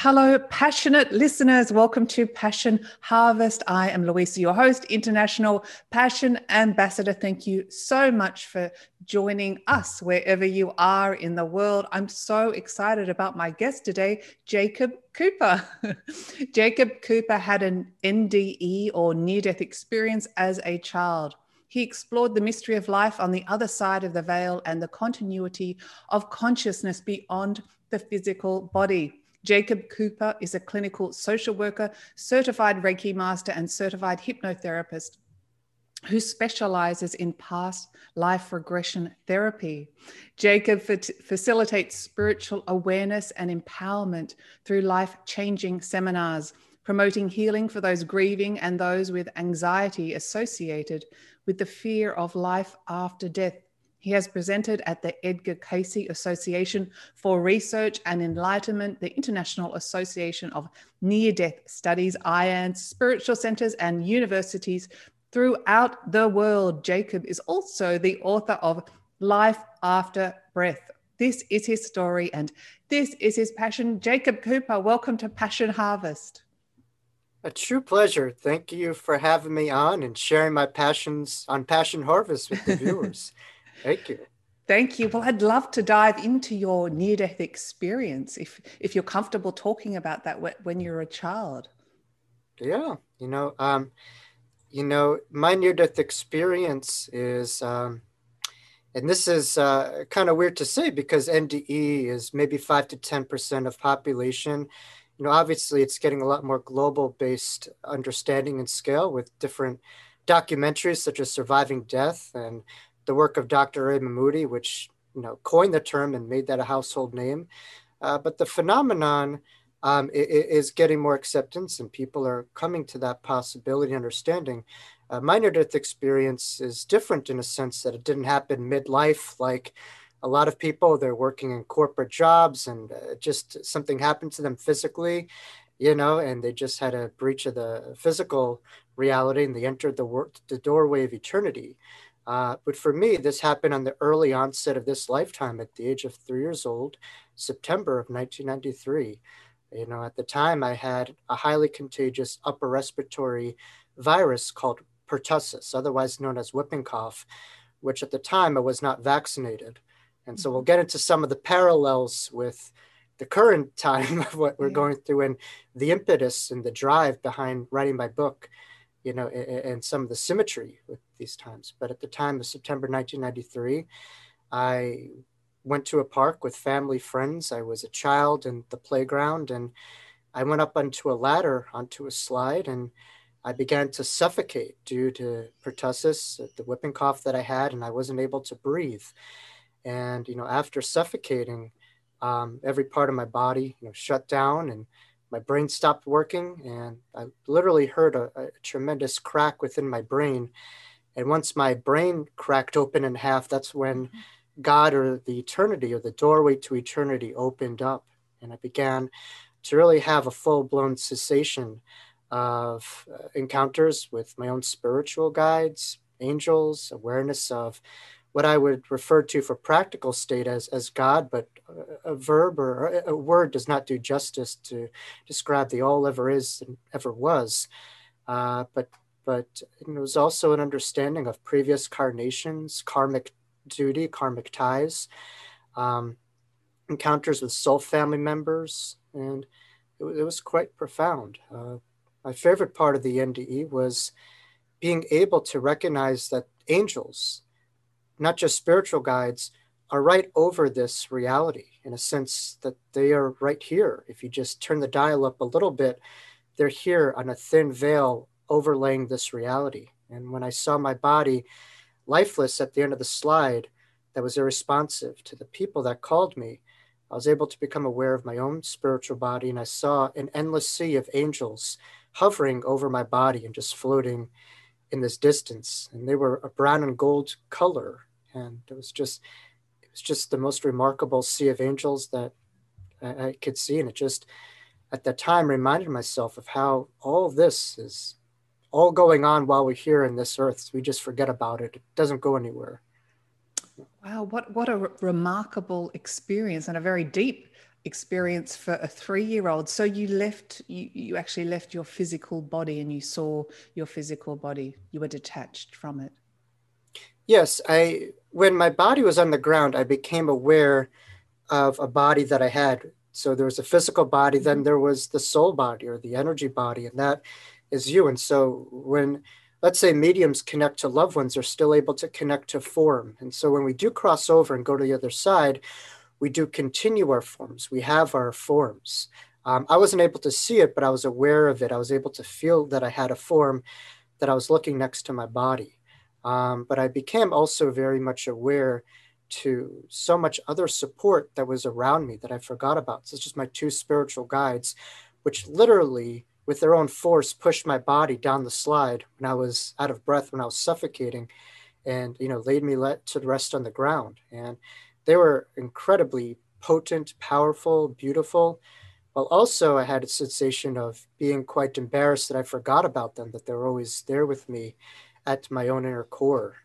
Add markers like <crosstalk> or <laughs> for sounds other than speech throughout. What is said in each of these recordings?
Hello, passionate listeners. Welcome to Passion Harvest. I am Louisa, your host, International Passion Ambassador. Thank you so much for joining us wherever you are in the world. I'm so excited about my guest today, Jacob Cooper. <laughs> Jacob Cooper had an NDE or near death experience as a child. He explored the mystery of life on the other side of the veil and the continuity of consciousness beyond the physical body. Jacob Cooper is a clinical social worker, certified Reiki master, and certified hypnotherapist who specializes in past life regression therapy. Jacob facilitates spiritual awareness and empowerment through life changing seminars, promoting healing for those grieving and those with anxiety associated with the fear of life after death he has presented at the Edgar Cayce Association for Research and Enlightenment, the International Association of Near Death Studies, IANDS, spiritual centers, and universities throughout the world. Jacob is also the author of Life After Breath. This is his story and this is his passion. Jacob Cooper, welcome to Passion Harvest. A true pleasure. Thank you for having me on and sharing my passions on Passion Harvest with the <laughs> viewers. Thank you. Thank you. Well, I'd love to dive into your near death experience if if you're comfortable talking about that when you're a child. Yeah, you know, um, you know, my near death experience is, um, and this is uh, kind of weird to say because NDE is maybe five to ten percent of population. You know, obviously, it's getting a lot more global based understanding and scale with different documentaries such as Surviving Death and the work of Dr. Ray Moody, which you know coined the term and made that a household name. Uh, but the phenomenon um, is getting more acceptance, and people are coming to that possibility, understanding. Uh, my near death experience is different in a sense that it didn't happen midlife, like a lot of people. They're working in corporate jobs, and uh, just something happened to them physically, you know, and they just had a breach of the physical reality, and they entered the wor- the doorway of eternity. Uh, but for me, this happened on the early onset of this lifetime at the age of three years old, September of 1993. You know, at the time, I had a highly contagious upper respiratory virus called pertussis, otherwise known as whooping cough, which at the time I was not vaccinated. And so we'll mm-hmm. get into some of the parallels with the current <laughs> time of what we're going through and the impetus and the drive behind writing my book you know, and, and some of the symmetry with these times. But at the time of September 1993, I went to a park with family friends. I was a child in the playground and I went up onto a ladder onto a slide and I began to suffocate due to pertussis, the whooping cough that I had, and I wasn't able to breathe. And you know, after suffocating, um, every part of my body you know shut down, and my brain stopped working and I literally heard a, a, tremendous crack within my brain. And once my brain cracked open in half, that's when God or the eternity or the doorway to eternity opened up. And I began to really have a full blown cessation of uh, encounters with my own spiritual guides, angels, awareness of what I would refer to for practical state as, as God, but a verb or a word does not do justice to describe the all ever is and ever was. Uh, but but it was also an understanding of previous carnations, karmic duty, karmic ties, um, encounters with soul family members, and it, it was quite profound. Uh, my favorite part of the NDE was being able to recognize that angels not just spiritual guides, are right over this reality in a sense that they are right here. If you just turn the dial up a little bit, they're here on a thin veil overlaying this reality. And when I saw my body lifeless at the end of the slide, that was irresponsive to the people that called me, I was able to become aware of my own spiritual body, and I saw an endless sea of angels hovering over my body and just floating in this distance. And they were a brown and gold color, and it was just it was just the most remarkable sea of angels that I, could see, and it just at that time reminded myself of how all of this is all going on while we're here in this earth. We just forget about it. It doesn't go anywhere. Wow, what what a remarkable experience and a very deep experience for a three-year-old. So you left you you actually left your physical body and you saw your physical body. You were detached from it. Yes, I when my body was on the ground, I became aware of a body that I had. So there was a physical body, then mm-hmm. there was the soul body or the energy body, and that is you. And so when let's say mediums connect to loved ones, they're still able to connect to form. And so when we do cross over and go to the other side, we do continue our forms. We have our forms. Um, I wasn't able to see it, but I was aware of it. I was able to feel that I had a form that I was looking next to my body. Um, but I became also very much aware to so much other support that was around me that I forgot about, such as my two spiritual guides, which literally with their own force pushed my body down the slide when I was out of breath, when I was suffocating, and you know laid me let to rest on the ground. And they were incredibly potent, powerful, beautiful. While also I had a sensation of being quite embarrassed that I forgot about them, that they were always there with me at my own inner core,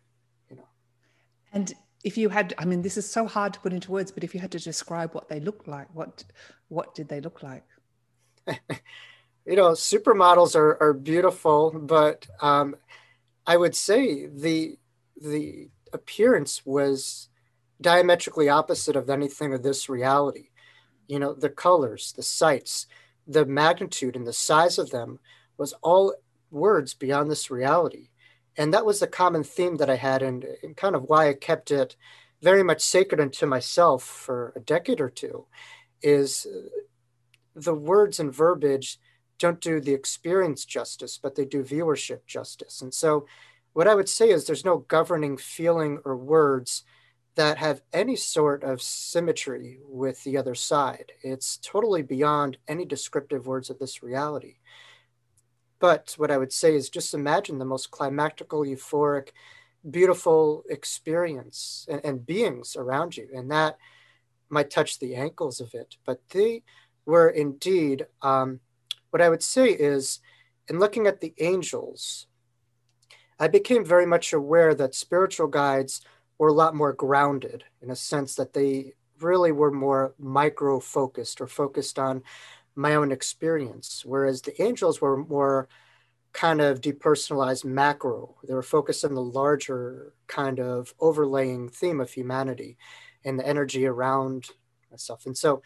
you know. And if you had, I mean, this is so hard to put into words, but if you had to describe what they looked like, what what did they look like? <laughs> you know, supermodels are, are beautiful, but um, I would say the the appearance was diametrically opposite of anything of this reality. You know, the colors, the sights, the magnitude and the size of them was all words beyond this reality. And that was the common theme that I had and, and kind of why I kept it very much sacred unto myself for a decade or two is the words and verbiage don't do the experience justice, but they do viewership justice. And so, what I would say is there's no governing feeling or words that have any sort of symmetry with the other side. It's totally beyond any descriptive words of this reality. But what I would say is just imagine the most climactical, euphoric, beautiful experience and, and beings around you. And that might touch the ankles of it, but they were indeed um, what I would say is, in looking at the angels, I became very much aware that spiritual guides were a lot more grounded in a sense that they really were more micro focused or focused on my own experience, whereas the angels were more kind of depersonalized macro. They were focused on the larger kind of overlaying theme of humanity and the energy around myself. And so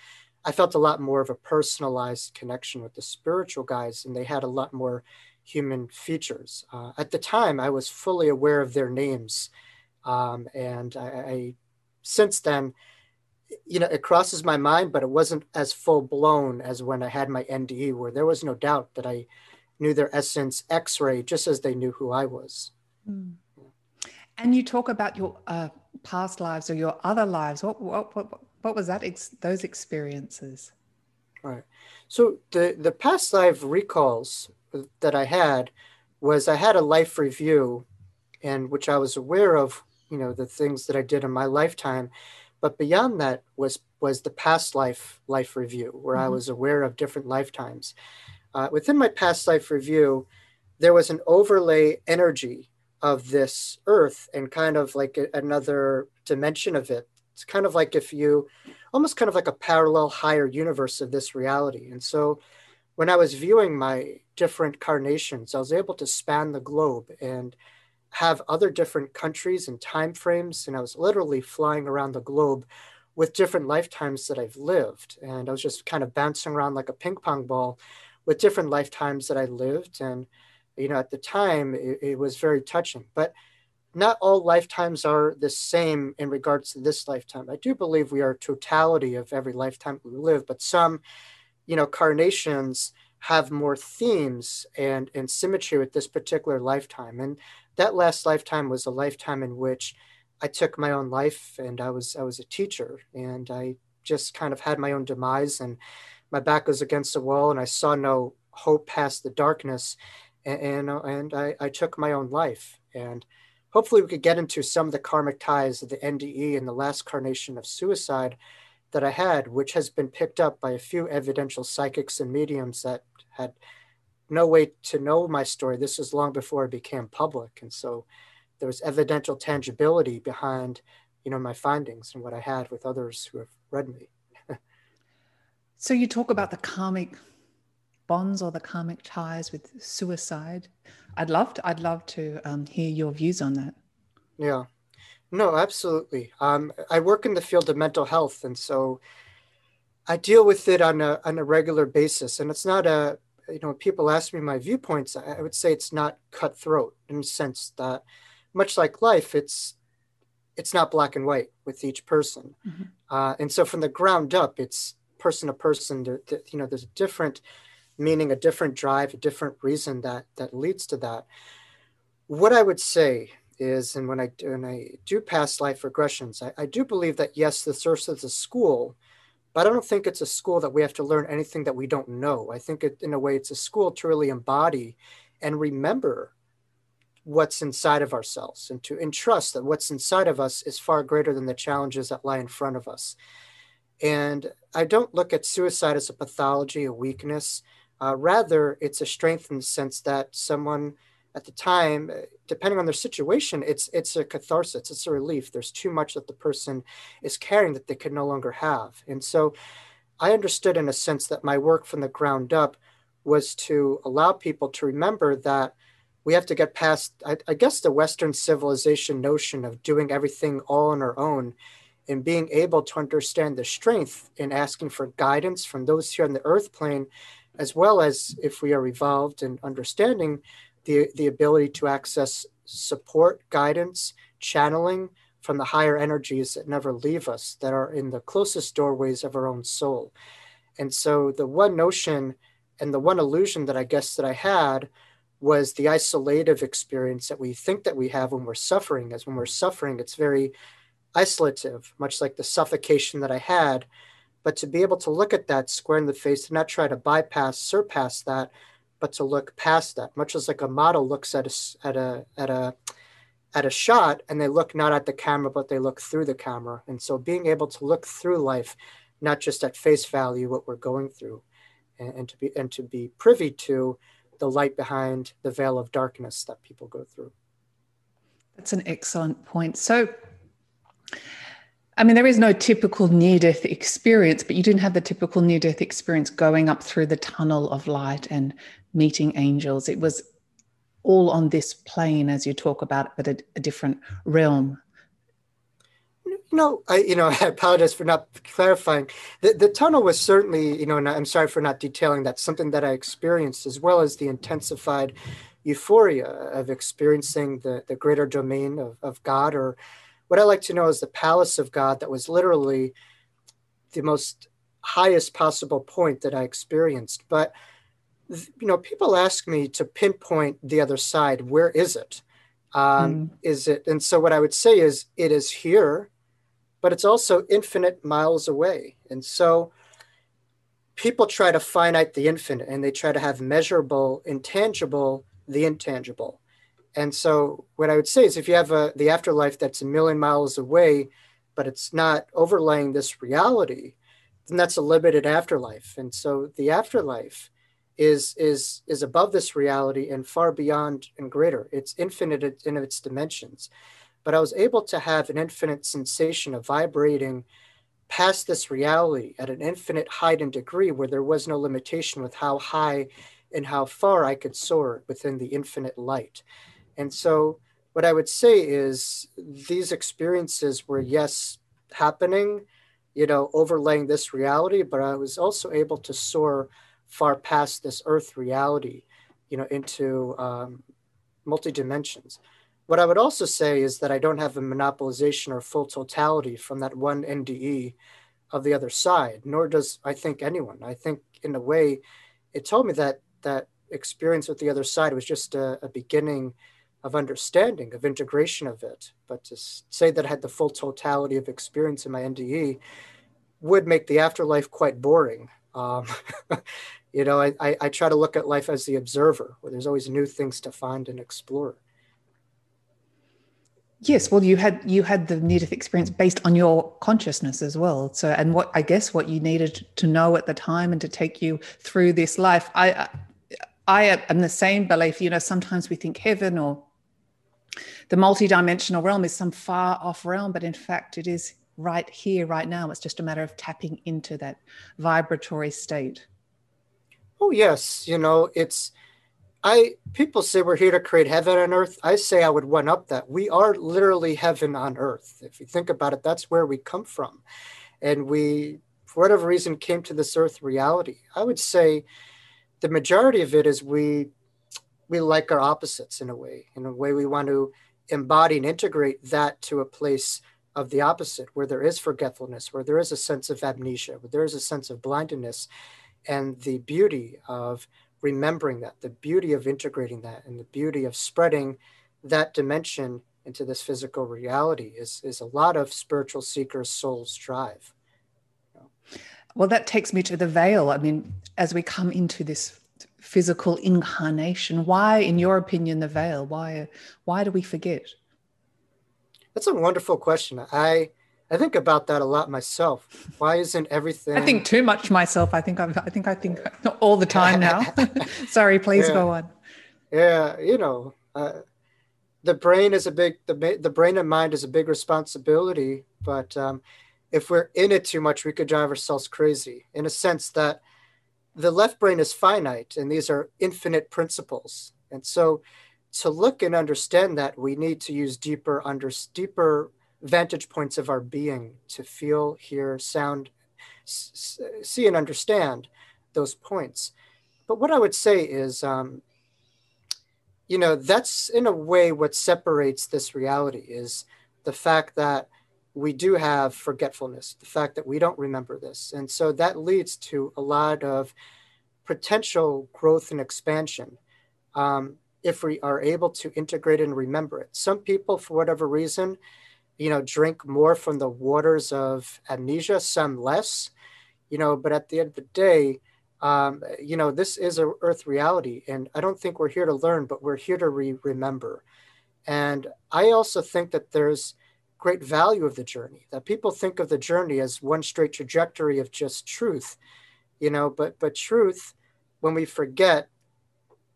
I felt a lot more of a personalized connection with the spiritual guys, and they had a lot more human features. Uh, at the time, I was fully aware of their names, um, and I, I, since then, you know, it crosses my mind, but it wasn't as full blown as when I had my NDE, where there was no doubt that I knew their essence X-ray, just as they knew who I was. Mm. And you talk about your uh, past lives or your other lives. What, what, what, what was that ex- those experiences? Right. So the the past life recalls that i had was i had a life review and which i was aware of you know the things that i did in my lifetime but beyond that was was the past life life review where mm-hmm. i was aware of different lifetimes. Uh, within my past life review there was an overlay energy of this earth and kind of like a, another dimension of it it's kind of like if you almost kind of like a parallel higher universe of this reality. And so when I was viewing my different carnations, I was able to span the globe and have other different countries and time frames. And I was literally flying around the globe with different lifetimes that I've lived. And I was just kind of bouncing around like a ping pong ball with different lifetimes that I lived. And, you know, at the time, it, it was very touching. But not all lifetimes are the same in regards to this lifetime. I do believe we are totality of every lifetime we live, but some, you know, carnations have more themes and, and symmetry with this particular lifetime. And that last lifetime was a lifetime in which I took my own life and I was I was a teacher and I just kind of had my own demise and my back was against the wall and I saw no hope past the darkness and and, and I, I took my own life and hopefully we could get into some of the karmic ties of the NDE and the last carnation of suicide that I had, which has been picked up by a few evidential psychics and mediums that had no way to know my story. This was long before it became public. And so there was evidential tangibility behind, you know, my findings and what I had with others who have read me. <laughs> so you talk about the karmic bonds or the karmic ties with suicide. I'd love to, I'd love to um, hear your views on that. Yeah, no, absolutely. Um, I work in the field of mental health, and so I deal with it on a on a regular basis. And it's not a you know people ask me my viewpoints. I would say it's not cutthroat in the sense that, much like life, it's it's not black and white with each person. Mm-hmm. Uh, and so from the ground up, it's person to person. There, you know, there's a different meaning a different drive, a different reason that that leads to that. What I would say is, and when I when I do past life regressions, I, I do believe that yes, the source is a school, but I don't think it's a school that we have to learn anything that we don't know. I think it, in a way, it's a school to really embody and remember what's inside of ourselves and to entrust that what's inside of us is far greater than the challenges that lie in front of us. And I don't look at suicide as a pathology, a weakness. Uh, rather, it's a strength in the sense that someone at the time, uh, depending on their situation, it's it's a catharsis, it's a relief. There's too much that the person is carrying that they can no longer have. And so I understood in a sense that my work from the ground up was to allow people to remember that we have to get past, I, I guess, the Western civilization notion of doing everything all on our own and being able to understand the strength in asking for guidance from those here on the earth plane as well as if we are evolved and understanding the, the ability to access support, guidance, channeling from the higher energies that never leave us, that are in the closest doorways of our own soul. And so the one notion and the one illusion that I guess that I had was the isolative experience that we think that we have when we're suffering. As when we're suffering, it's very isolative, much like the suffocation that I had but to be able to look at that square in the face, to not try to bypass, surpass that, but to look past that, much as like a model looks at a at a at a at a shot and they look not at the camera, but they look through the camera. And so being able to look through life, not just at face value, what we're going through, and, and to be and to be privy to the light behind the veil of darkness that people go through. That's an excellent point. So I mean, there is no typical near death experience, but you didn't have the typical near death experience going up through the tunnel of light and meeting angels. It was all on this plane, as you talk about, but a, a different realm. No, I, you know, <laughs> I apologize for not clarifying. The, the tunnel was certainly, you know, and I'm sorry for not detailing that, something that I experienced, as well as the intensified euphoria of experiencing the, the greater domain of, of God or what I like to know is the palace of God that was literally the most highest possible point that I experienced. But you know, people ask me to pinpoint the other side. Where is it? Um, mm. Is it? And so what I would say is, it is here, but it's also infinite miles away. And so people try to finite the infinite, and they try to have measurable, intangible, the intangible. And so what I would say is if you have a, the afterlife that's a million miles away, but it's not overlaying this reality, then that's a limited afterlife. And so the afterlife is is is above this reality and far beyond and greater. It's infinite in its dimensions. But I was able to have an infinite sensation of vibrating past this reality at an infinite height and degree where there was no limitation with how high and how far I could soar within the infinite light. And so, what I would say is these experiences were, yes, happening, you know, overlaying this reality, but I was also able to soar far past this earth reality, you know, into um, multi dimensions. What I would also say is that I don't have a monopolization or full totality from that one NDE of the other side, nor does I think anyone. I think in a way, it told me that that experience with the other side was just a, a beginning of understanding, of integration of it. But to say that I had the full totality of experience in my NDE, would make the afterlife quite boring. Um, <laughs> you know, I, I, I try to look at life as the observer, where there's always new things to find and explore. Yes, well, you had you had the near death experience based on your consciousness as well. So, and what I guess what you needed to know at the time and to take you through this life. I I am the same belief. You know, sometimes we think heaven or the multidimensional realm is some far off realm, but in fact, it is right here, right now. It's just a matter of tapping into that vibratory state. Oh yes, you know it's I people say we're here to create heaven on earth. I say I would one up that. We are literally heaven on earth. If you think about it, that's where we come from. And we, for whatever reason, came to this earth reality. I would say the majority of it is we we like our opposites in a way. In a way we want to embody and integrate that to a place of the opposite, where there is forgetfulness, where there is a sense of amnesia, where there is a sense of blindness, and the beauty of remembering that, the beauty of integrating that, and the beauty of spreading that dimension into this physical reality is, is a lot of spiritual seekers' souls strive. Well, that takes me to the veil. I mean, as we come into this physical incarnation, why, in your opinion, the veil? Why, why do we forget? That's a wonderful question. I I think about that a lot myself. Why isn't everything? I think too much myself. I think I'm, I think I think <laughs> all the time now. <laughs> Sorry, please yeah. go on. Yeah, you know, uh, the brain is a big the the brain and mind is a big responsibility. But um, if we're in it too much, we could drive ourselves crazy. In a sense that the left brain is finite, and these are infinite principles. And so, to look and understand that, we need to use deeper under deeper vantage points of our being to feel, hear, sound, s- see, and understand those points. But what I would say is, um, you know, that's in a way what separates this reality is the fact that we do have forgetfulness, the fact that we don't remember this. And so that leads to a lot of potential growth and expansion um, if we are able to integrate and remember it. Some people, for whatever reason, you know, drink more from the waters of amnesia, some less, you know, but at the end of the day, um, you know, this is a earth reality. And I don't think we're here to learn, but we're here to re- remember. And I also think that there's great value of the journey, that people think of the journey as one straight trajectory of just truth, you know, but, but truth, when we forget,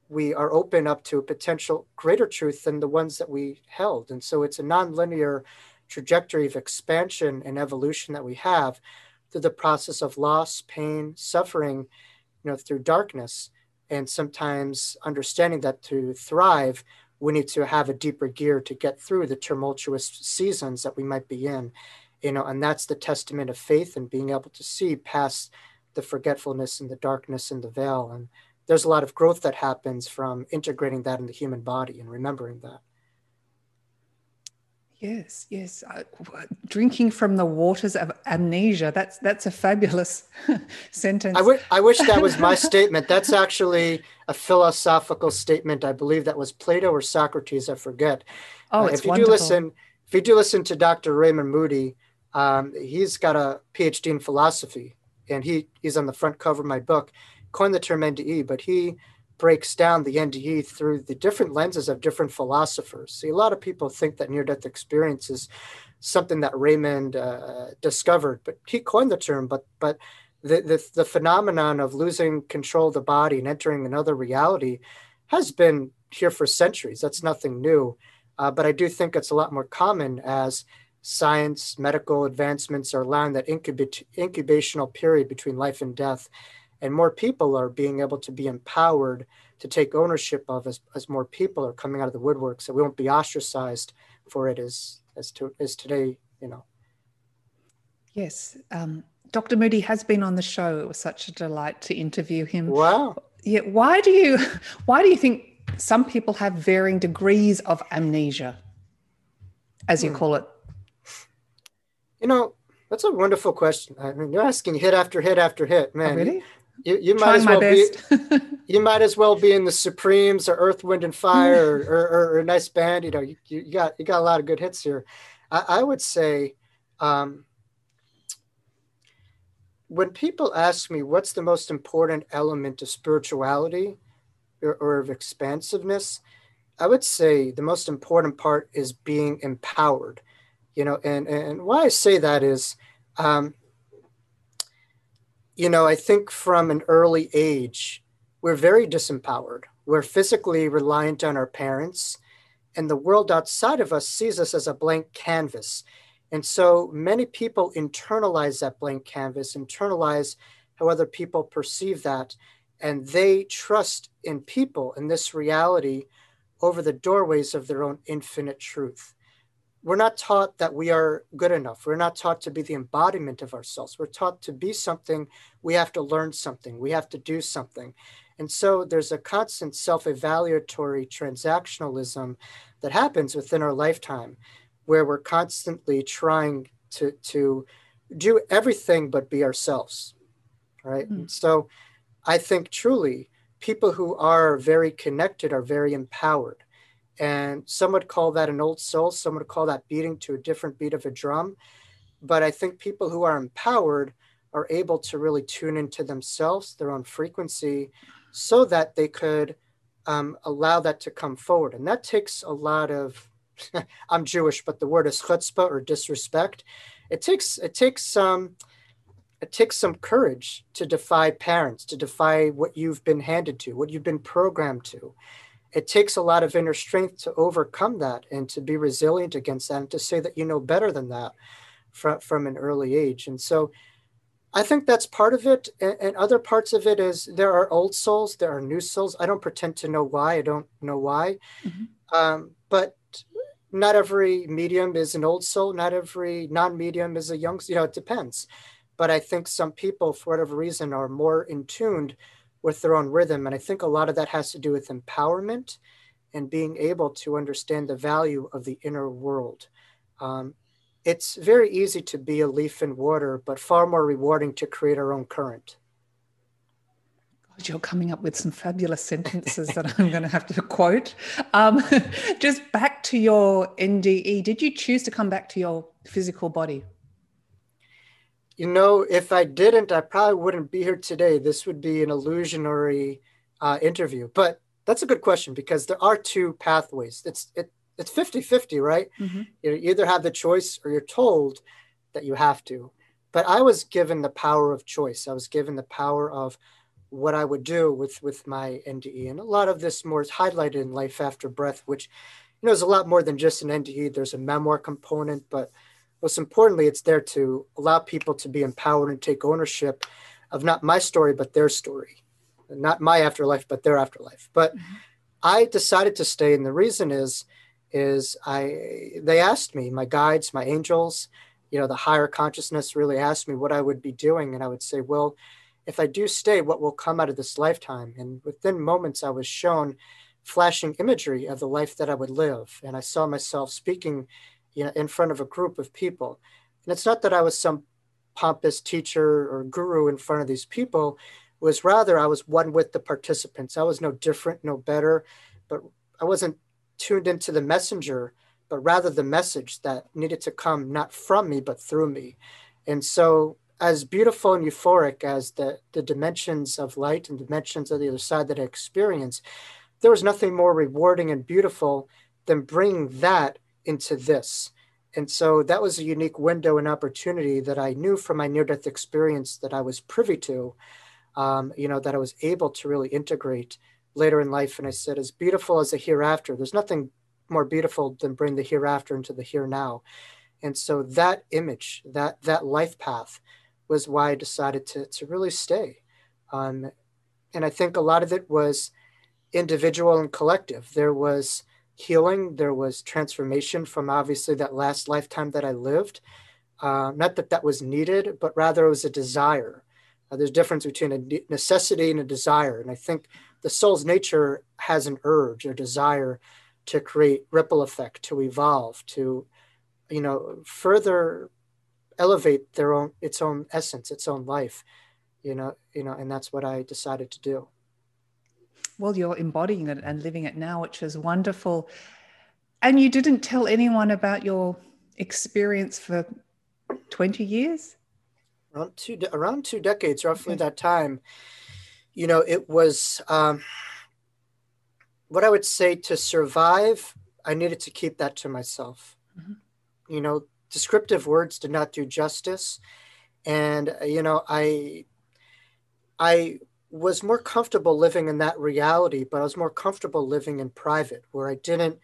we are open up to a potential greater truth than the ones that we held. And so it's a nonlinear trajectory of expansion and evolution that we have through the process of loss, pain, suffering, you know, through darkness. And sometimes understanding that to thrive, we need to have a deeper gear to get through the tumultuous seasons that we might be in. You know, and that's the testament of faith and being able to see past the forgetfulness and the darkness and the veil. And there's a lot of growth that happens from integrating that in the human body and remembering that. Yes, yes. Uh, drinking from the waters of amnesia. That's that's a fabulous <laughs> sentence. I, w- I wish that was my <laughs> statement. That's actually a philosophical statement. I believe that was Plato or Socrates. I forget. Oh, uh, it's if you wonderful. do listen, if you do listen to Dr. Raymond Moody, um, he's got a PhD in philosophy, and he he's on the front cover of my book. Coined the term NDE, but he breaks down the NDE through the different lenses of different philosophers. See, a lot of people think that near death experience is something that Raymond uh, discovered, but he coined the term. But but the, the the phenomenon of losing control of the body and entering another reality has been here for centuries. That's nothing new. Uh, but I do think it's a lot more common as science, medical advancements are allowing that incubate, incubational period between life and death and more people are being able to be empowered to take ownership of as, as more people are coming out of the woodwork so we won't be ostracized for it as as to as today you know yes um, dr moody has been on the show it was such a delight to interview him wow yeah why do you <laughs> why do you think some people have varying degrees of amnesia as you hmm. call it you know that's a wonderful question. I mean, you're asking hit after hit after hit, man. Oh, really? You, you might as well be <laughs> you might as well be in the Supremes or Earth, Wind and Fire or, or, or, a nice band. You know, you, you got you got a lot of good hits here. I, I would say, um, when people ask me what's the most important element of spirituality or, or of expansiveness, I would say the most important part is being empowered. You know, and and why I say that is, um, you know, I think from an early age, we're very disempowered. We're physically reliant on our parents, and the world outside of us sees us as a blank canvas. And so many people internalize that blank canvas, internalize how other people perceive that, and they trust in people in this reality over the doorways of their own infinite truth. We're not taught that we are good enough. We're not taught to be the embodiment of ourselves. We're taught to be something, we have to learn something, we have to do something. And so there's a constant self evaluatory transactionalism that happens within our lifetime where we're constantly trying to, to do everything but be ourselves. Right. Mm. so I think truly people who are very connected are very empowered. And some would call that an old soul, some would call that beating to a different beat of a drum. But I think people who are empowered are able to really tune into themselves, their own frequency, so that they could um, allow that to come forward. And that takes a lot of, <laughs> I'm Jewish, but the word is chutzpah or disrespect. It takes, it takes some, um, it takes some courage to defy parents, to defy what you've been handed to, what you've been programmed to. It takes a lot of inner strength to overcome that and to be resilient against that and to say that you know better than that from, from an early age. And so I think that's part of it. And, and other parts of it is there are old souls, there are new souls. I don't pretend to know why. I don't know why. Mm-hmm. Um, but not every medium is an old soul. Not every non medium is a young, you know, it depends. But I think some people, for whatever reason, are more in tuned with their own rhythm. And I think a lot of that has to do with empowerment and being able to understand the value of the inner world. Um, it's very easy to be a leaf in water, but far more rewarding to create our own current. You're coming up with some fabulous sentences that I'm going to have to quote. Um, <laughs> just back to your NDE, did you choose to come back to your physical body? You know, if I didn't, I probably wouldn't be here today. This would be an illusionary uh, interview. But that's a good question because there are two pathways. It's it it's 50-50, right? Mm-hmm. You either have the choice or you're told that you have to. But I was given the power of choice. I was given the power of what I would do with with my NDE. And a lot of this more is highlighted in Life After Breath, which you know is a lot more than just an NDE. There's a memoir component, but most importantly, it's there to allow people to be empowered and take ownership of not my story, but their story. Not my afterlife, but their afterlife. But mm-hmm. I decided to stay, and the reason is, is I they asked me, my guides, my angels, you know, the higher consciousness really asked me what I would be doing, and I would say, well, if I do stay, what will come out of this lifetime? And within moments, I was shown flashing imagery of the life that I would live, and I saw myself speaking you know, in front of a group of people. And it's not that I was some pompous teacher or guru in front of these people. It was rather I was one with the participants. I was no different, no better, but I wasn't tuned into the messenger, but rather the message that needed to come not from me, but through me. And so as beautiful and euphoric as the, the dimensions of light and dimensions of the other side that I experienced, there was nothing more rewarding and beautiful than bringing that into this. And so that was a unique window and opportunity that I knew from my near death experience that I was privy to, um, you know, that I was able to really integrate later in life. And I said, as beautiful as the hereafter, there's nothing more beautiful than bring the hereafter into the here now. And so that image, that that life path was why I decided to, to really stay. Um, and I think a lot of it was individual and collective. There was healing. There was transformation from obviously that last lifetime that I lived. Uh, not that that was needed, but rather it was a desire. Uh, there's a difference between a necessity and a desire. And I think the soul's nature has an urge or desire to create ripple effect, to evolve, to, you know, further elevate their own, its own essence, its own life, you know, you know, and that's what I decided to do well, you're embodying it and living it now, which is wonderful. And you didn't tell anyone about your experience for 20 years? around two around two decades, roughly okay. that time. You know, it was um, what I would say to survive. I needed to keep that to myself. Mm-hmm. You know, descriptive words did not do justice, and you know, I, I was more comfortable living in that reality, but I was more comfortable living in private, where I didn't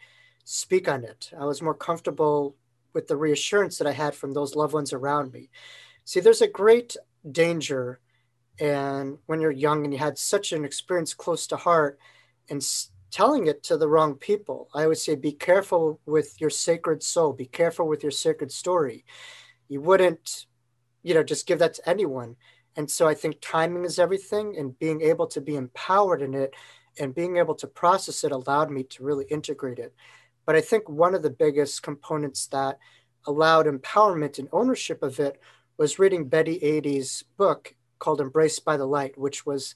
speak on it. I was more comfortable with the reassurance that I had from those loved ones around me. See, there's a great danger, and when you're young and you had such an experience close to heart, and telling it to the wrong people. I would say be careful with your sacred soul, be careful with your sacred story. You wouldn't, you know, just give that to anyone. And so I think timing is everything, and being able to be empowered in it and being able to process it allowed me to really integrate it. But I think one of the biggest components that allowed empowerment and ownership of it was reading Betty Eadie's book called Embraced by the Light, which was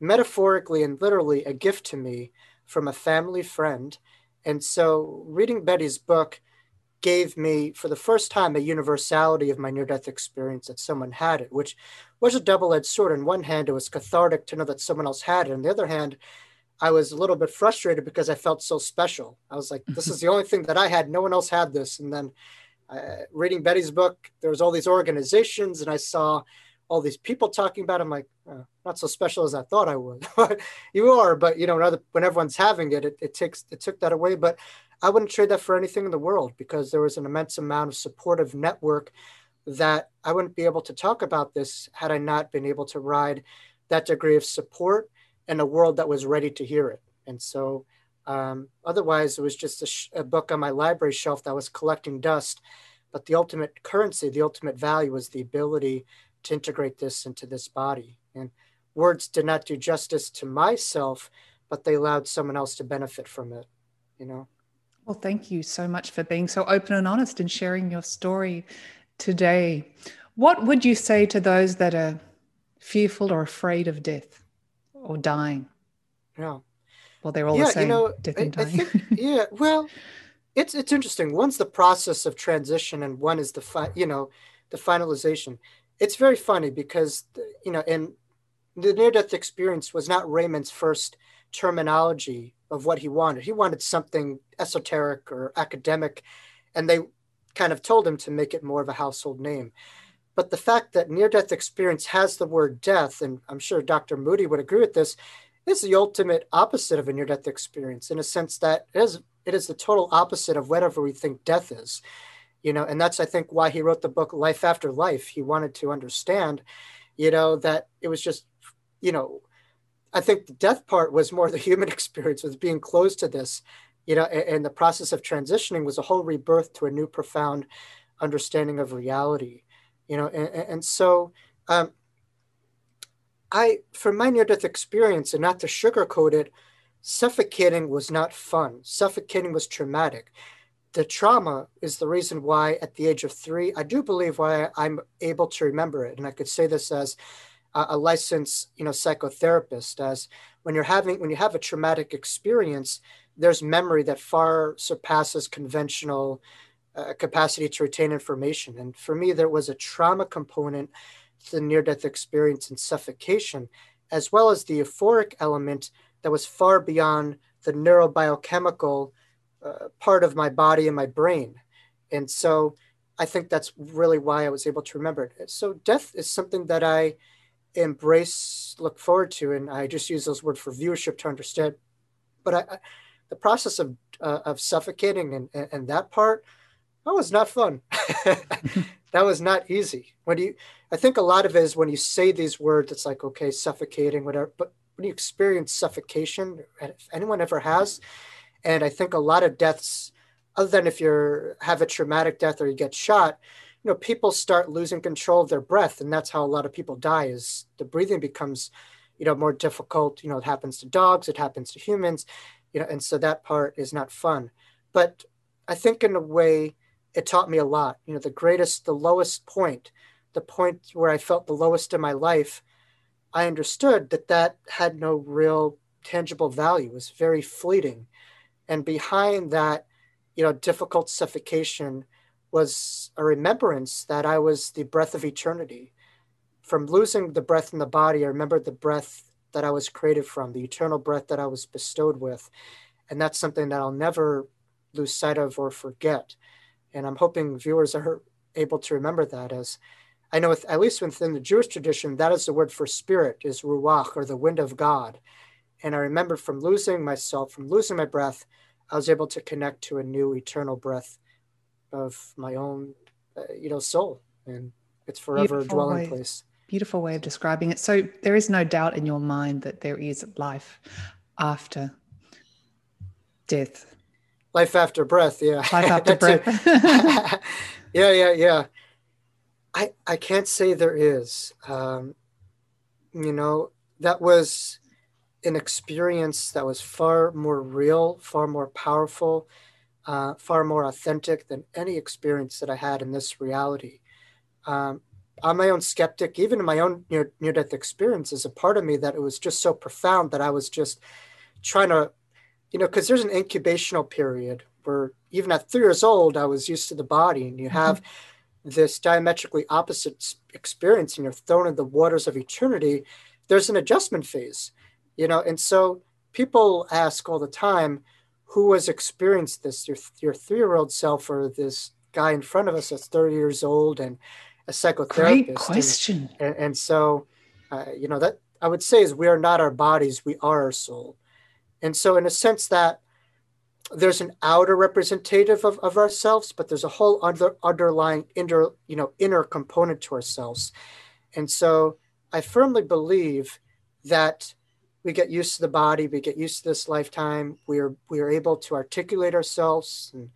metaphorically and literally a gift to me from a family friend. And so reading Betty's book gave me, for the first time, a universality of my near death experience that someone had it, which was a double edged sword. On one hand, it was cathartic to know that someone else had it. On the other hand, I was a little bit frustrated because I felt so special. I was like, this is the only thing that I had. No one else had this. And then uh, reading Betty's book, there was all these organizations, and I saw all these people talking about. It. I'm like, oh, not so special as I thought I would. <laughs> you are, but you know, when everyone's having it, it, it takes it took that away. But I wouldn't trade that for anything in the world because there was an immense amount of supportive network that I wouldn't be able to talk about this had I not been able to ride that degree of support and a world that was ready to hear it. And so, um, otherwise, it was just a, sh- a book on my library shelf that was collecting dust. But the ultimate currency, the ultimate value was the ability to integrate this into this body. And words did not do justice to myself, but they allowed someone else to benefit from it, you know? Well, thank you so much for being so open and honest and sharing your story today. What would you say to those that are fearful or afraid of death? or dying. Yeah. Well, they're all yeah, the same. You know, death and I, dying. I <laughs> think, yeah. Well, it's it's interesting. One's the process of transition, and one is the fi- you know the finalization. It's very funny because you know, and the near death experience was not Raymond's first terminology of what he wanted. He wanted something esoteric or academic, and they kind of told him to make it more of a household name. But the fact that near death experience has the word death, and I'm sure Dr. Moody would agree with this, is the ultimate opposite of a near death experience in a sense that it is, it is the total opposite of whatever we think death is. You know, and that's, I think, why he wrote the book Life After Life. He wanted to understand, you know, that it was just, you know, I think the death part was more the human <laughs> experience, was being closed to this, you know, and, and the process of transitioning was a whole rebirth to a new profound understanding of reality you know and, and so um, i for my near-death experience and not to sugarcoat it suffocating was not fun. Suffocating was traumatic. The trauma is the reason why at the age of three i do believe why i'm able to remember it and i could say this as a, a licensed you know psychotherapist as when you're having when you have a traumatic experience there's memory that far surpasses conventional a capacity to retain information. And for me, there was a trauma component to the near death experience and suffocation, as well as the euphoric element that was far beyond the neurobiochemical uh, part of my body and my brain. And so I think that's really why I was able to remember it. So death is something that I embrace, look forward to, and I just use those words for viewership to understand. But I, I, the process of uh, of suffocating and, and, and that part that was not fun. <laughs> that was not easy. When you, I think a lot of it is when you say these words, it's like, okay, suffocating, whatever. But when you experience suffocation, if anyone ever has, and I think a lot of deaths, other than if you're have a traumatic death or you get shot, you know, people start losing control of their breath, and that's how a lot of people die. Is the breathing becomes, you know, more difficult. You know, it happens to dogs, it happens to humans, you know, and so that part is not fun. But I think in a way, it taught me a lot. You know, the greatest, the lowest point, the point where I felt the lowest in my life, I understood that that had no real tangible value. It was very fleeting. And behind that, you know, difficult suffocation was a remembrance that I was the breath of eternity. from losing the breath in the body, I remembered the breath that I was created from, the eternal breath that I was bestowed with. And that's something that I'll never lose sight of or forget. And I'm hoping viewers are able to remember that as I know, with, at least within the Jewish tradition, that is the word for spirit, is ruach, or the wind of God. And I remember from losing myself, from losing my breath, I was able to connect to a new eternal breath of my own, uh, you know, soul, and it's forever Beautiful dwelling way. place. Beautiful way of describing it. So there is no doubt in your mind that there is life after death. Life after breath, yeah. Life after <laughs> breath. <laughs> yeah, yeah, yeah. I I can't say there is. Um, you know, that was an experience that was far more real, far more powerful, uh, far more authentic than any experience that I had in this reality. Um, I'm my own skeptic, even in my own near near death experiences. A part of me that it was just so profound that I was just trying to, you know, because there's an incubational period where even at three years old, I was used to the body, and you mm-hmm. have this diametrically opposite experience, and you're thrown in the waters of eternity. There's an adjustment phase, you know, and so people ask all the time, who has experienced this? Your your three year old self or this guy in front of us that's 30 years old and a psychotherapist. Great question. And, and, and so, uh, you know, that I would say is we are not our bodies, we are our soul. And so, in a sense, that there's an outer representative of, of ourselves, but there's a whole other underlying inner, you know, inner component to ourselves. And so, I firmly believe that we get used to the body, we get used to this lifetime, we are we are able to articulate ourselves and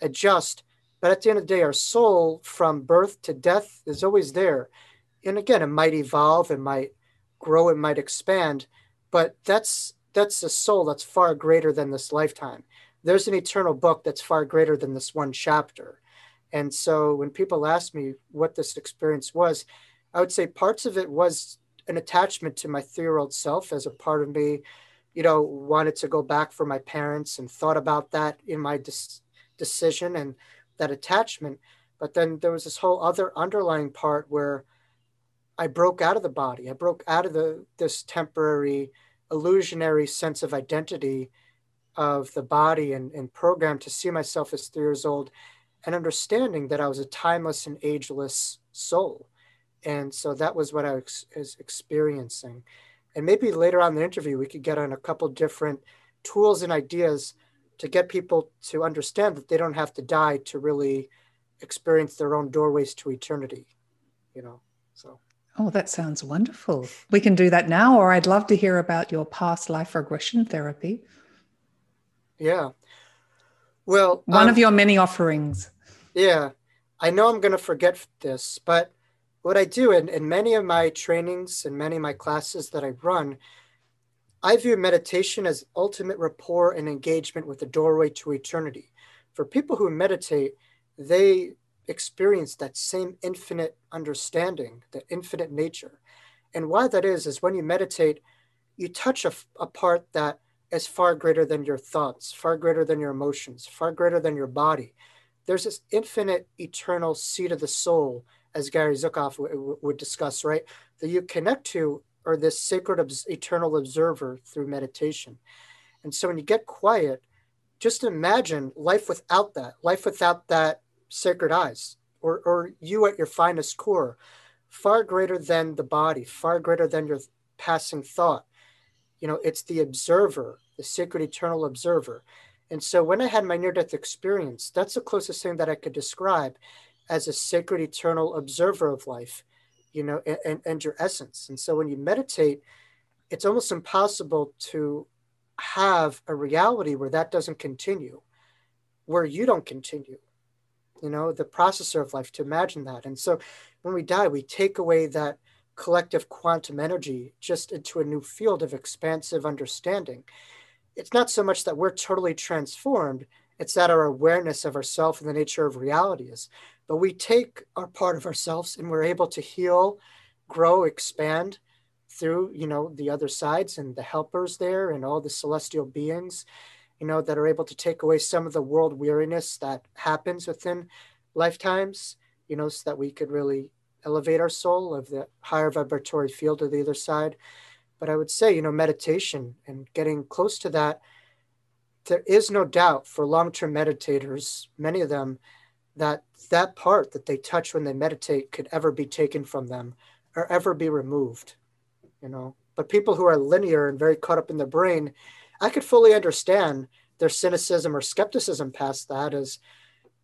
adjust but at the end of the day, our soul from birth to death is always there. And again, it might evolve, it might grow, it might expand, but that's that's a soul that's far greater than this lifetime. There's an eternal book that's far greater than this one chapter. And so when people ask me what this experience was, I would say parts of it was an attachment to my three-year-old self as a part of me, you know, wanted to go back for my parents and thought about that in my decision and that attachment. But then there was this whole other underlying part where I broke out of the body. I broke out of the this temporary illusionary sense of identity of the body and, and programmed to see myself as three years old and understanding that I was a timeless and ageless soul. And so that was what I was, was experiencing. And maybe later on in the interview, we could get on a couple different tools and ideas to get people to understand that they don't have to die to really experience their own doorways to eternity you know so. Oh that sounds wonderful. We can do that now or i'd love to hear about your past life regression therapy. Yeah. Well one um, of your many offerings. Yeah. I know i'm going to forget this but what i do in, in many of my trainings and many of my classes that i run I view meditation as ultimate rapport and engagement with the doorway to eternity. For people who meditate, they experience that same infinite understanding, the infinite nature. And why that is, is when you meditate, you touch a, a part that is far greater than your thoughts, far greater than your emotions, far greater than your body. There's this infinite, eternal seat of the soul, as Gary Zukav w- w- would discuss, right? That you connect to or this sacred eternal observer through meditation. And so when you get quiet, just imagine life without that, life without that sacred eyes, or, or you at your finest core, far greater than the body, far greater than your passing thought. You know, it's the observer, the sacred eternal observer. And so when I had my near death experience, that's the closest thing that I could describe as a sacred eternal observer of life you know, and, and your essence. And so when you meditate, it's almost impossible to have a reality where that doesn't continue, where you don't continue, you know, the processor of life to imagine that. And so when we die, we take away that collective quantum energy just into a new field of expansive understanding. It's not so much that we're totally transformed, it's that our awareness of ourself and the nature of reality is but we take our part of ourselves and we're able to heal grow expand through you know the other sides and the helpers there and all the celestial beings you know that are able to take away some of the world weariness that happens within lifetimes you know so that we could really elevate our soul of the higher vibratory field of the other side. But I would say, you know, meditation and getting close to that, there is no doubt for long term meditators, many of them, that that part that they touch when they meditate could ever be taken from them or ever be removed, you know. But people who are linear and very caught up in their brain, I could fully understand their cynicism or skepticism past that is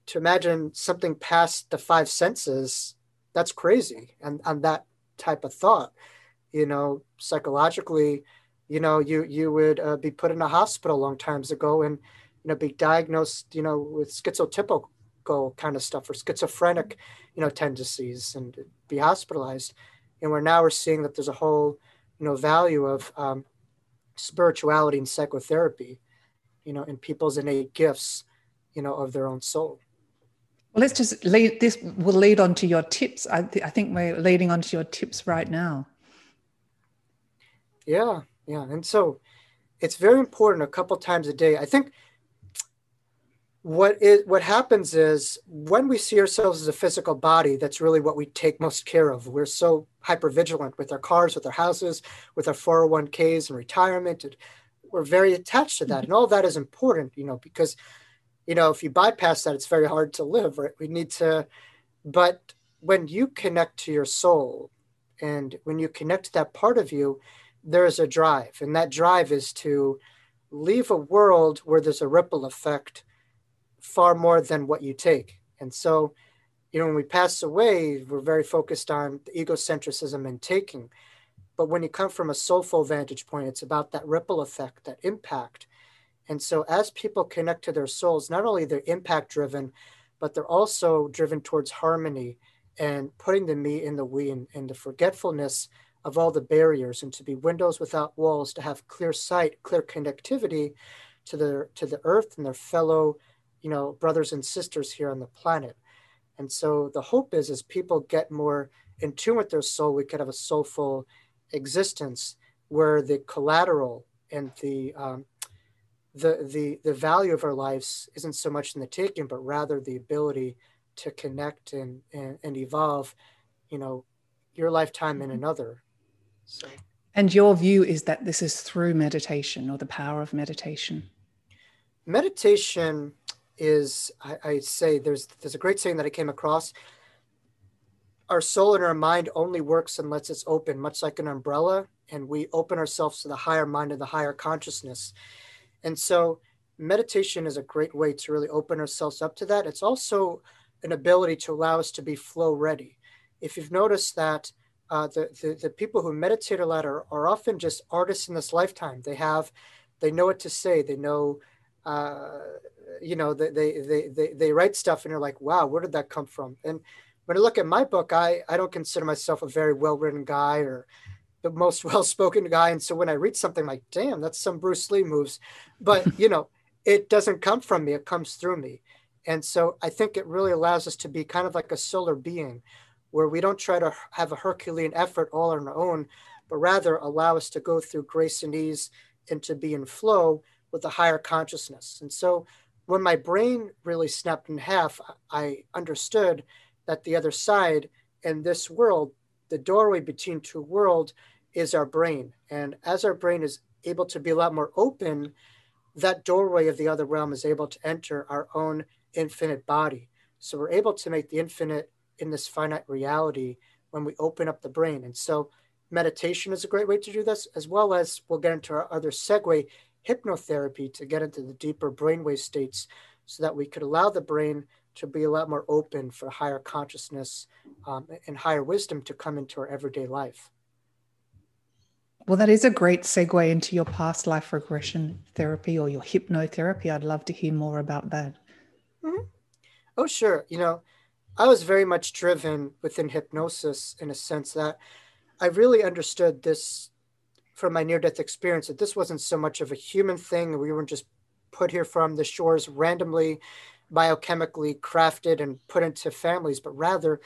to imagine something past the five senses that's crazy and and that type of thought you know psychologically you know you you would uh, be put in a hospital long times ago and you know be diagnosed you know with schizotypical kind of stuff or schizophrenic you know tendencies and be hospitalized and where now we're seeing that there's a whole you know value of um, spirituality and psychotherapy you know in people's innate gifts you know of their own soul well, let's just lead. This will lead on to your tips. I, th- I think we're leading on to your tips right now. Yeah, yeah, and so it's very important. A couple times a day, I think. What is what happens is when we see ourselves as a physical body, that's really what we take most care of. We're so hyper vigilant with our cars, with our houses, with our 401ks and retirement. And we're very attached to that, mm-hmm. and all that is important, you know, because you know, if you bypass that, it's very hard to live, right? We need to, but when you connect to your soul and when you connect to that part of you, there's a drive. And that drive is to leave a world where there's a ripple effect far more than what you take. And so, you know, when we pass away, we're very focused on the egocentrism and taking. But when you come from a soulful vantage point, it's about that ripple effect, that impact. And so, as people connect to their souls, not only they're impact driven, but they're also driven towards harmony and putting the me in the we and, and the forgetfulness of all the barriers and to be windows without walls, to have clear sight, clear connectivity to the to the earth and their fellow, you know, brothers and sisters here on the planet. And so the hope is as people get more in tune with their soul, we could have a soulful existence where the collateral and the um, the the the value of our lives isn't so much in the taking, but rather the ability to connect and and, and evolve, you know, your lifetime in mm-hmm. another. So. And your view is that this is through meditation or the power of meditation. Meditation is, I, I say, there's there's a great saying that I came across. Our soul and our mind only works unless it's open, much like an umbrella, and we open ourselves to the higher mind and the higher consciousness. And so meditation is a great way to really open ourselves up to that. It's also an ability to allow us to be flow ready. If you've noticed that uh, the, the, the people who meditate a lot are, are often just artists in this lifetime. They have, they know what to say. They know, uh, you know, they, they, they, they write stuff and you're like, wow, where did that come from? And when I look at my book, I, I don't consider myself a very well-written guy or the most <laughs> well-spoken guy. And so when i read something like damn that's some bruce lee moves. But <laughs> you know it doesn't come from me it comes through me. And so i think it really allows us to be kind of like a solar being where we don't try to have a herculean effort all on our own but rather allow us to go through grace and ease and to be in flow with a higher consciousness. And so when my brain really snapped in half i understood that the other side in this world the doorway between two worlds is our brain. And as our brain is able to be a lot more open, that doorway of the other realm is able to enter our own infinite body. So we're able to make the infinite in this finite reality when we open up the brain. And so meditation is a great way to do this, as well as we'll get into our other segue, hypnotherapy, to get into the deeper brainwave states so that we could allow the brain to be a lot more open for higher consciousness um, and higher wisdom to come into our everyday life. Well, that is a great segue into your past life regression therapy or your hypnotherapy. I'd love to hear more about that. Mm-hmm. Oh, sure. You know, I was very much driven within hypnosis in a sense that I really understood this from my near death experience that this wasn't so much of a human thing. We weren't just put here from the shores randomly, biochemically crafted and put into families, but rather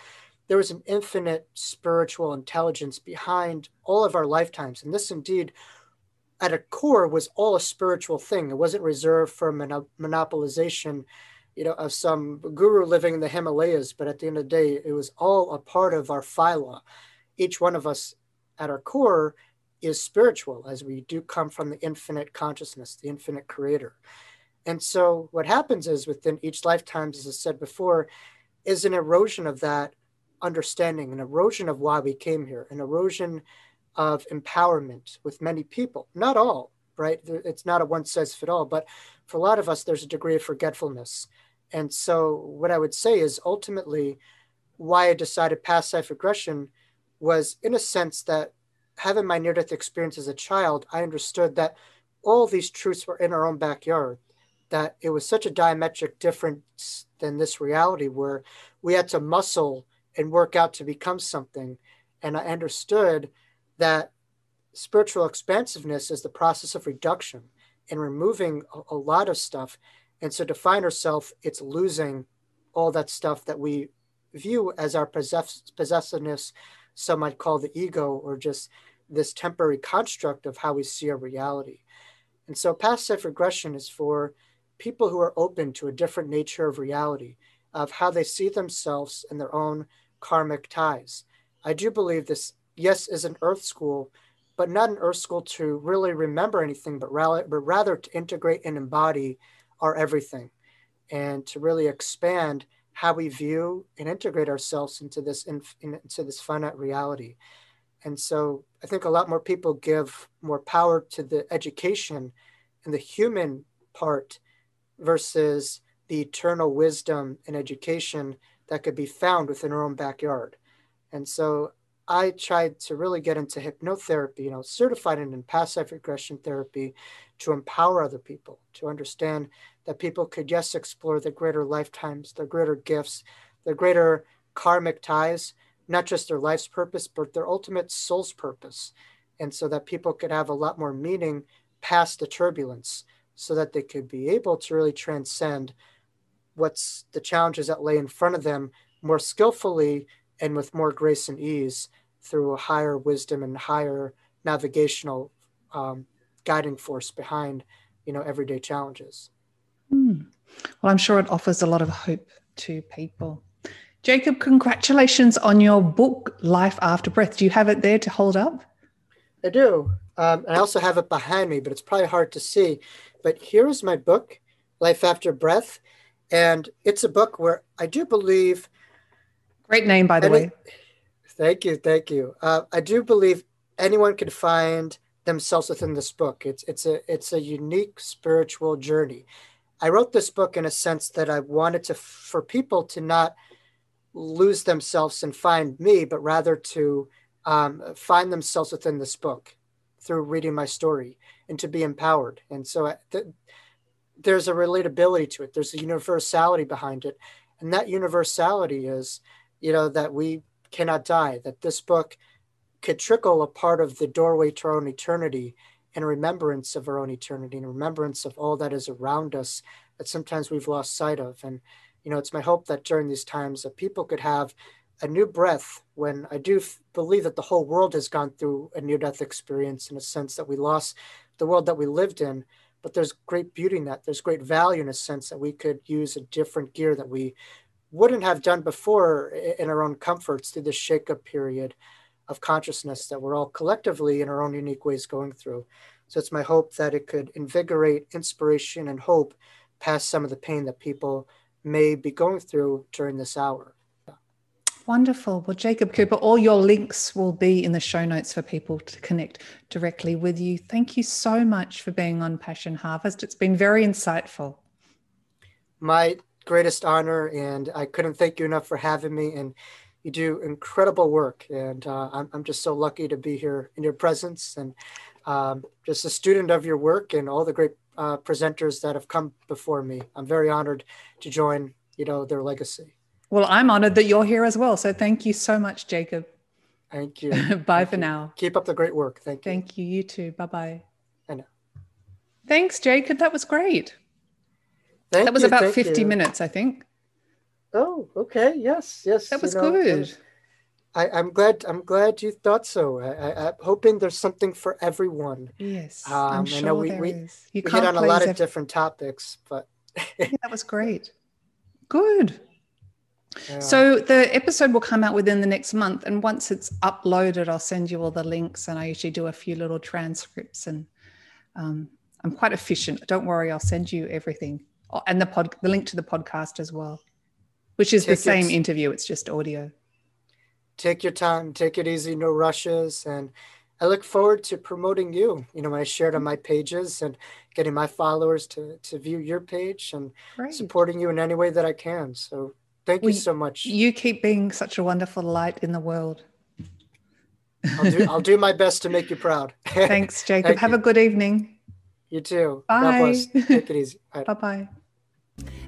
there was an infinite spiritual intelligence behind all of our lifetimes. And this indeed, at a core, was all a spiritual thing. It wasn't reserved for monopolization, you know, of some guru living in the Himalayas, but at the end of the day, it was all a part of our phyla. Each one of us at our core is spiritual, as we do come from the infinite consciousness, the infinite creator. And so what happens is within each lifetime, as I said before, is an erosion of that understanding, an erosion of why we came here, an erosion of empowerment with many people, not all, right? It's not a one size fit all, but for a lot of us, there's a degree of forgetfulness and so, what I would say is ultimately why I decided past life regression was in a sense that having my near death experience as a child, I understood that all these truths were in our own backyard, that it was such a diametric difference than this reality where we had to muscle and work out to become something. And I understood that spiritual expansiveness is the process of reduction and removing a, a lot of stuff and so to find ourselves, it's losing all that stuff that we view as our possess- possessiveness, some might call the ego, or just this temporary construct of how we see our reality. And so past life regression is for people who are open to a different nature of reality, of how they see themselves and their own karmic ties. I do believe this, yes, is an earth school, but not an earth school to really remember anything, but rather, but rather to integrate and embody our everything and to really expand how we view and integrate ourselves into this in, into this finite reality and so i think a lot more people give more power to the education and the human part versus the eternal wisdom and education that could be found within our own backyard. And so i tried to really get into hypnotherapy you know certified in past life regression therapy to empower other people to understand that people could yes explore the greater lifetimes the greater gifts the greater karmic ties not just their life's purpose but their ultimate soul's purpose. And so that people could have a lot more meaning past the turbulence so that they could be able to really transcend what's the challenges that lay in front of them more skillfully and with more grace and ease through a higher wisdom and higher navigational um, guiding force behind you know everyday challenges. Mm. well i'm sure it offers a lot of hope to people jacob congratulations on your book life after breath. Do you have it there to hold up? I do. Um, i also have it behind me but it's probably hard to see. But here is my book life after breath. And it's a book where i do believe great name by the way. Thank you thank you. Uh, i do believe anyone can find themselves within this book. It's it's a it's a unique spiritual journey. I wrote this book in a sense that I wanted to for people to not lose themselves and find me, but rather to um, find themselves within this book through reading my story and to be empowered. And so uh, th- there's a relatability to it. There's a universality behind it, and that universality is, you know, that we cannot die. That this book could trickle a part of the doorway to our own eternity and remembrance of our own eternity and remembrance of all that is around us that sometimes we've lost sight of. And, you know, it's my hope that during these times that people could have a new breath when I do f- believe that the whole world has gone through a near death experience in a sense that we lost the world that we lived in. But there's great beauty in that. There's great value in a sense that we could use a different gear that we wouldn't have done before in our own comforts through this shakeup period of consciousness that we're all collectively in our own unique ways going through. So it's my hope that it could invigorate inspiration and hope past some of the pain that people may be going through during this hour. Wonderful. Well, Jacob Cooper, all your links will be in the show notes for people to connect directly with you. Thank you so much for being on Passion Harvest. It's been very insightful. My greatest honor, and I couldn't thank you enough for having me. And you do incredible work, and uh, I'm, I'm just so lucky to be here in your presence and um, just a student of your work and all the great uh, presenters that have come before me. I'm very honored to join, you know, their legacy. Well, I'm honored that you're here as well. So thank you so much, Jacob. Thank you. <laughs> bye Thank for you. now. Keep up the great work. Thank you. Thank you. You too. Bye bye. I know. Thanks, Jacob. That was great. Thank that was you. about Thank 50 you. minutes, I think. Oh, okay. Yes, yes. That was know, good. I, I'm glad. I'm glad you thought so. I, am hoping there's something for everyone. Yes, um, I'm I sure know we, there we, is. You we hit on a lot of every... different topics, but yeah, that was <laughs> great. Good. Yeah. So the episode will come out within the next month, and once it's uploaded, I'll send you all the links, and I usually do a few little transcripts, and um, I'm quite efficient. Don't worry, I'll send you everything, oh, and the pod, the link to the podcast as well, which is Take the same interview. It's just audio. Take your time, take it easy, no rushes. And I look forward to promoting you. You know, when I shared on mm-hmm. my pages and getting my followers to, to view your page and Great. supporting you in any way that I can. So thank you so much. You keep being such a wonderful light in the world. I'll do, I'll do my best to make you proud. Thanks, <laughs> Jacob. Thank Have you. a good evening. You too. Bye. God bless. Take it easy. Bye <laughs> bye.